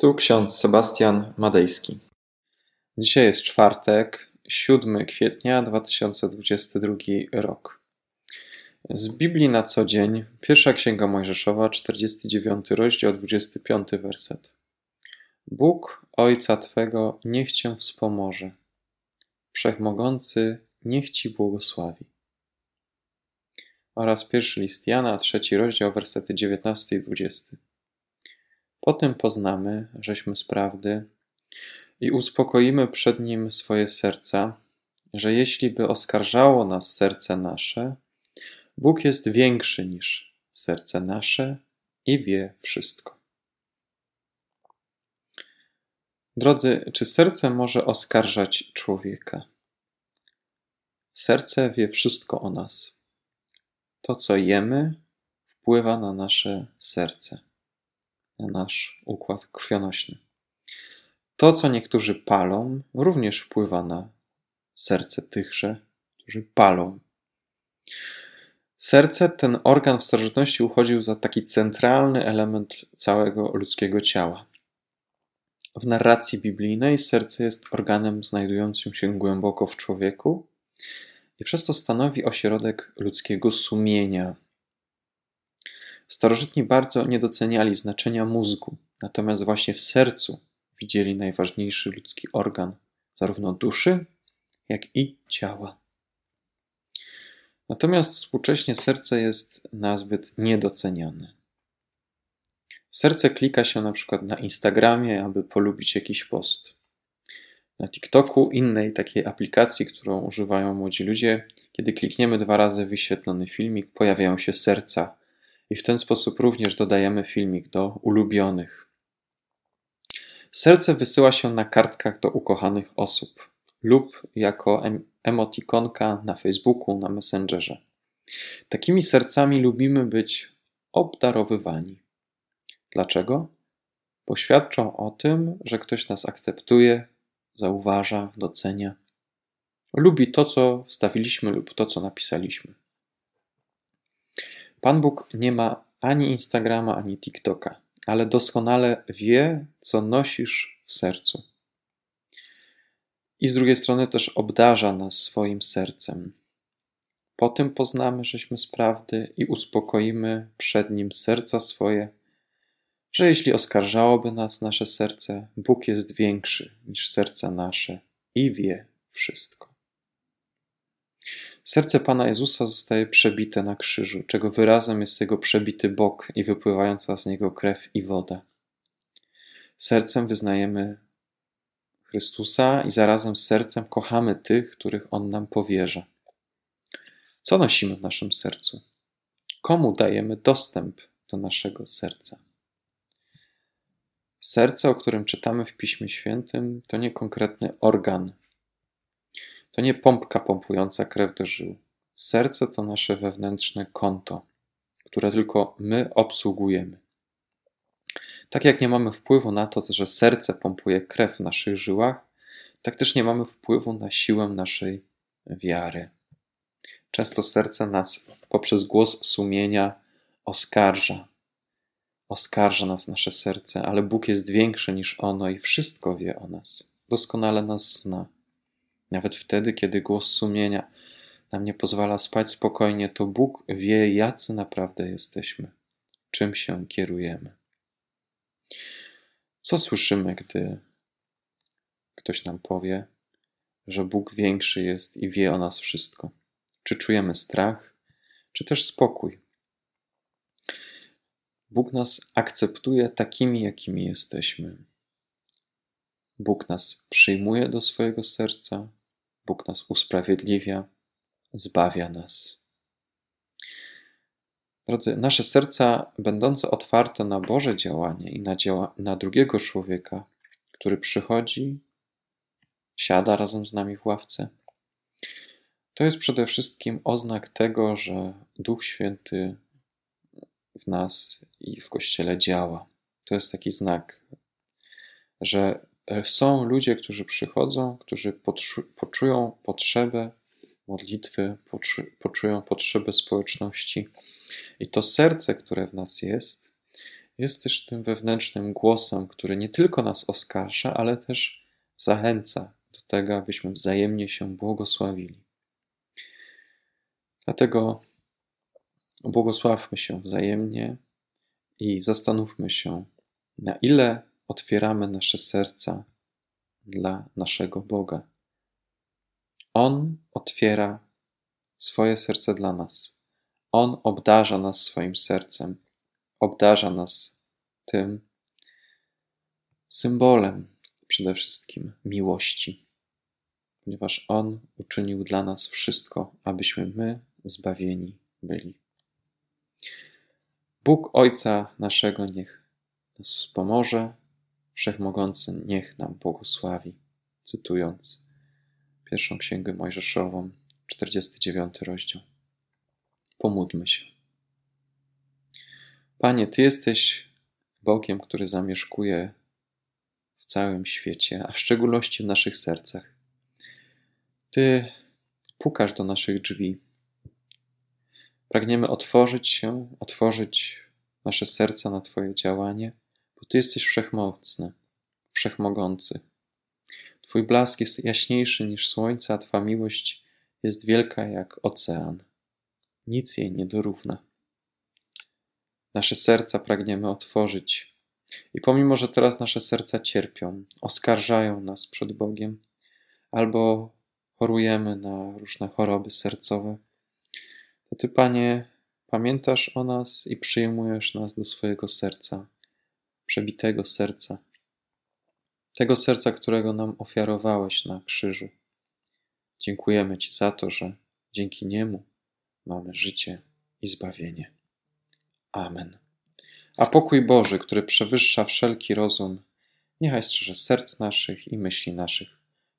Tu ksiądz Sebastian Madejski. Dzisiaj jest czwartek, 7 kwietnia 2022 rok. Z Biblii na co dzień, pierwsza księga Mojżeszowa, 49 rozdział, 25 werset. Bóg Ojca Twego niech Cię wspomoże. Wszechmogący niech Ci błogosławi. Oraz pierwszy list Jana, trzeci rozdział, wersety 19 i 20. Potem poznamy, żeśmy z prawdy i uspokoimy przed Nim swoje serca, że jeśli by oskarżało nas serce nasze, Bóg jest większy niż serce nasze i wie wszystko. Drodzy, czy serce może oskarżać człowieka? Serce wie wszystko o nas. To, co jemy, wpływa na nasze serce na nasz układ krwionośny. To, co niektórzy palą, również wpływa na serce tychże, którzy palą. Serce, ten organ w starożytności uchodził za taki centralny element całego ludzkiego ciała. W narracji biblijnej serce jest organem znajdującym się głęboko w człowieku i przez to stanowi ośrodek ludzkiego sumienia, Starożytni bardzo nie doceniali znaczenia mózgu, natomiast właśnie w sercu widzieli najważniejszy ludzki organ, zarówno duszy, jak i ciała. Natomiast współcześnie serce jest nazbyt niedoceniane. Serce klika się na przykład na Instagramie, aby polubić jakiś post. Na TikToku, innej takiej aplikacji, którą używają młodzi ludzie, kiedy klikniemy dwa razy wyświetlony filmik, pojawiają się serca i w ten sposób również dodajemy filmik do ulubionych. Serce wysyła się na kartkach do ukochanych osób lub jako emotikonka na Facebooku, na Messengerze. Takimi sercami lubimy być obdarowywani. Dlaczego? Bo świadczą o tym, że ktoś nas akceptuje, zauważa, docenia. Lubi to, co wstawiliśmy lub to, co napisaliśmy. Pan Bóg nie ma ani Instagrama, ani TikToka, ale doskonale wie, co nosisz w sercu. I z drugiej strony też obdarza nas swoim sercem. Po tym poznamy, żeśmy z prawdy i uspokoimy przed Nim serca swoje, że jeśli oskarżałoby nas nasze serce, Bóg jest większy niż serce nasze i wie wszystko. Serce Pana Jezusa zostaje przebite na krzyżu, czego wyrazem jest jego przebity bok i wypływająca z niego krew i woda. Sercem wyznajemy Chrystusa i zarazem sercem kochamy tych, których On nam powierza. Co nosimy w naszym sercu? Komu dajemy dostęp do naszego serca? Serce, o którym czytamy w Piśmie Świętym, to nie konkretny organ, to nie pompka pompująca krew do żył. Serce to nasze wewnętrzne konto, które tylko my obsługujemy. Tak jak nie mamy wpływu na to, że serce pompuje krew w naszych żyłach, tak też nie mamy wpływu na siłę naszej wiary. Często serce nas poprzez głos sumienia oskarża. Oskarża nas nasze serce, ale Bóg jest większy niż ono i wszystko wie o nas. Doskonale nas zna. Nawet wtedy, kiedy głos sumienia nam nie pozwala spać spokojnie, to Bóg wie, jacy naprawdę jesteśmy, czym się kierujemy. Co słyszymy, gdy ktoś nam powie, że Bóg większy jest i wie o nas wszystko? Czy czujemy strach, czy też spokój? Bóg nas akceptuje takimi, jakimi jesteśmy. Bóg nas przyjmuje do swojego serca, Bóg nas usprawiedliwia, zbawia nas. Drodzy, nasze serca, będące otwarte na Boże działanie i na, działa, na drugiego człowieka, który przychodzi, siada razem z nami w ławce, to jest przede wszystkim oznak tego, że Duch Święty w nas i w Kościele działa. To jest taki znak, że są ludzie, którzy przychodzą, którzy poczują potrzebę modlitwy, poczują potrzebę społeczności. I to serce, które w nas jest, jest też tym wewnętrznym głosem, który nie tylko nas oskarża, ale też zachęca do tego, abyśmy wzajemnie się błogosławili. Dlatego błogosławmy się wzajemnie i zastanówmy się, na ile otwieramy nasze serca dla naszego Boga. On otwiera swoje serce dla nas. On obdarza nas swoim sercem, obdarza nas tym symbolem przede wszystkim miłości, ponieważ On uczynił dla nas wszystko, abyśmy my zbawieni byli. Bóg Ojca naszego niech nas wspomoże, Wszechmogący niech nam błogosławi. Cytując pierwszą księgę Mojżeszową, 49 rozdział. Pomódlmy się. Panie, Ty jesteś Bogiem, który zamieszkuje w całym świecie, a w szczególności w naszych sercach. Ty pukasz do naszych drzwi. Pragniemy otworzyć się, otworzyć nasze serca na Twoje działanie, Ty jesteś wszechmocny, wszechmogący. Twój blask jest jaśniejszy niż słońce, a Twa miłość jest wielka jak ocean. Nic jej nie dorówna. Nasze serca pragniemy otworzyć. I pomimo, że teraz nasze serca cierpią, oskarżają nas przed Bogiem, albo chorujemy na różne choroby sercowe, to Ty, Panie, pamiętasz o nas i przyjmujesz nas do swojego serca, przebitego serca, tego serca, którego nam ofiarowałeś na krzyżu. Dziękujemy Ci za to, że dzięki niemu mamy życie i zbawienie. Amen. A pokój Boży, który przewyższa wszelki rozum, niechaj strzeże serc naszych i myśli naszych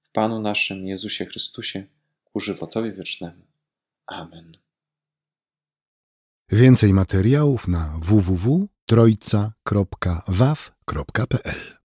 w Panu naszym Jezusie Chrystusie ku żywotowi wiecznemu. Amen. Więcej materiałów na www.trojca.waw.pl